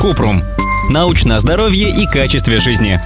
Купрум. Научное здоровье и качестве жизни.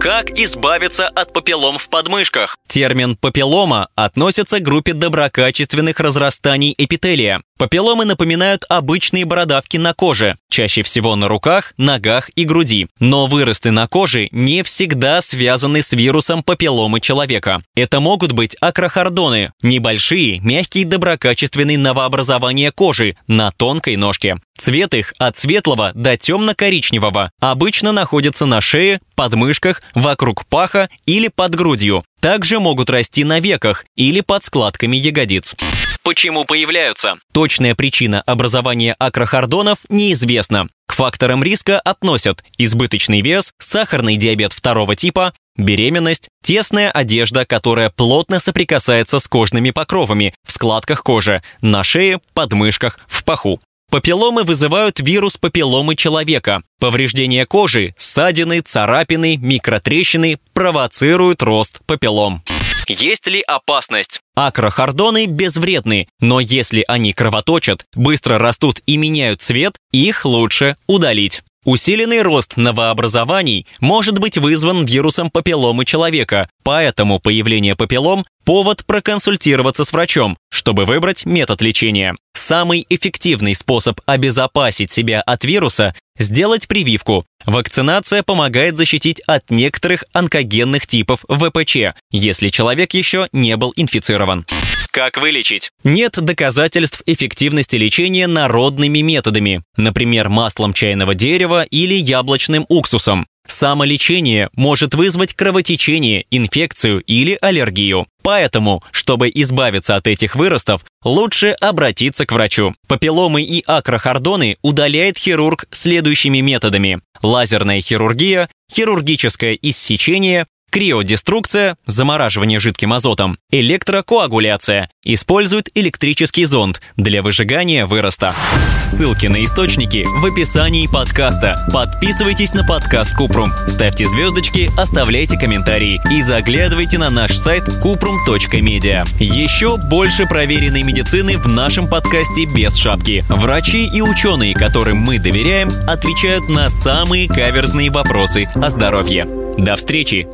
Как избавиться от папиллом в подмышках? Термин «папиллома» относится к группе доброкачественных разрастаний эпителия. Папилломы напоминают обычные бородавки на коже, чаще всего на руках, ногах и груди. Но выросты на коже не всегда связаны с вирусом папилломы человека. Это могут быть акрохордоны – небольшие, мягкие доброкачественные новообразования кожи на тонкой ножке. Цвет их от светлого до темно-коричневого обычно находится на шее, подмышках, вокруг паха или под грудью. Также могут расти на веках или под складками ягодиц. Почему появляются? Точная причина образования акрохордонов неизвестна. К факторам риска относят избыточный вес, сахарный диабет второго типа, беременность, тесная одежда, которая плотно соприкасается с кожными покровами в складках кожи, на шее, подмышках, в паху. Папилломы вызывают вирус папилломы человека. Повреждение кожи, ссадины, царапины, микротрещины провоцируют рост папиллом. Есть ли опасность? Акрохордоны безвредны, но если они кровоточат, быстро растут и меняют цвет, их лучше удалить. Усиленный рост новообразований может быть вызван вирусом папилломы человека, поэтому появление папиллом – повод проконсультироваться с врачом, чтобы выбрать метод лечения. Самый эффективный способ обезопасить себя от вируса – сделать прививку. Вакцинация помогает защитить от некоторых онкогенных типов ВПЧ, если человек еще не был инфицирован. Как вылечить? Нет доказательств эффективности лечения народными методами, например, маслом чайного дерева или яблочным уксусом. Самолечение может вызвать кровотечение, инфекцию или аллергию. Поэтому, чтобы избавиться от этих выростов, лучше обратиться к врачу. Папилломы и акрохордоны удаляет хирург следующими методами. Лазерная хирургия, хирургическое иссечение, Криодеструкция – замораживание жидким азотом. Электрокоагуляция – использует электрический зонд для выжигания выроста. Ссылки на источники в описании подкаста. Подписывайтесь на подкаст Купрум, ставьте звездочки, оставляйте комментарии и заглядывайте на наш сайт kuprum.media. Еще больше проверенной медицины в нашем подкасте без шапки. Врачи и ученые, которым мы доверяем, отвечают на самые каверзные вопросы о здоровье. До встречи!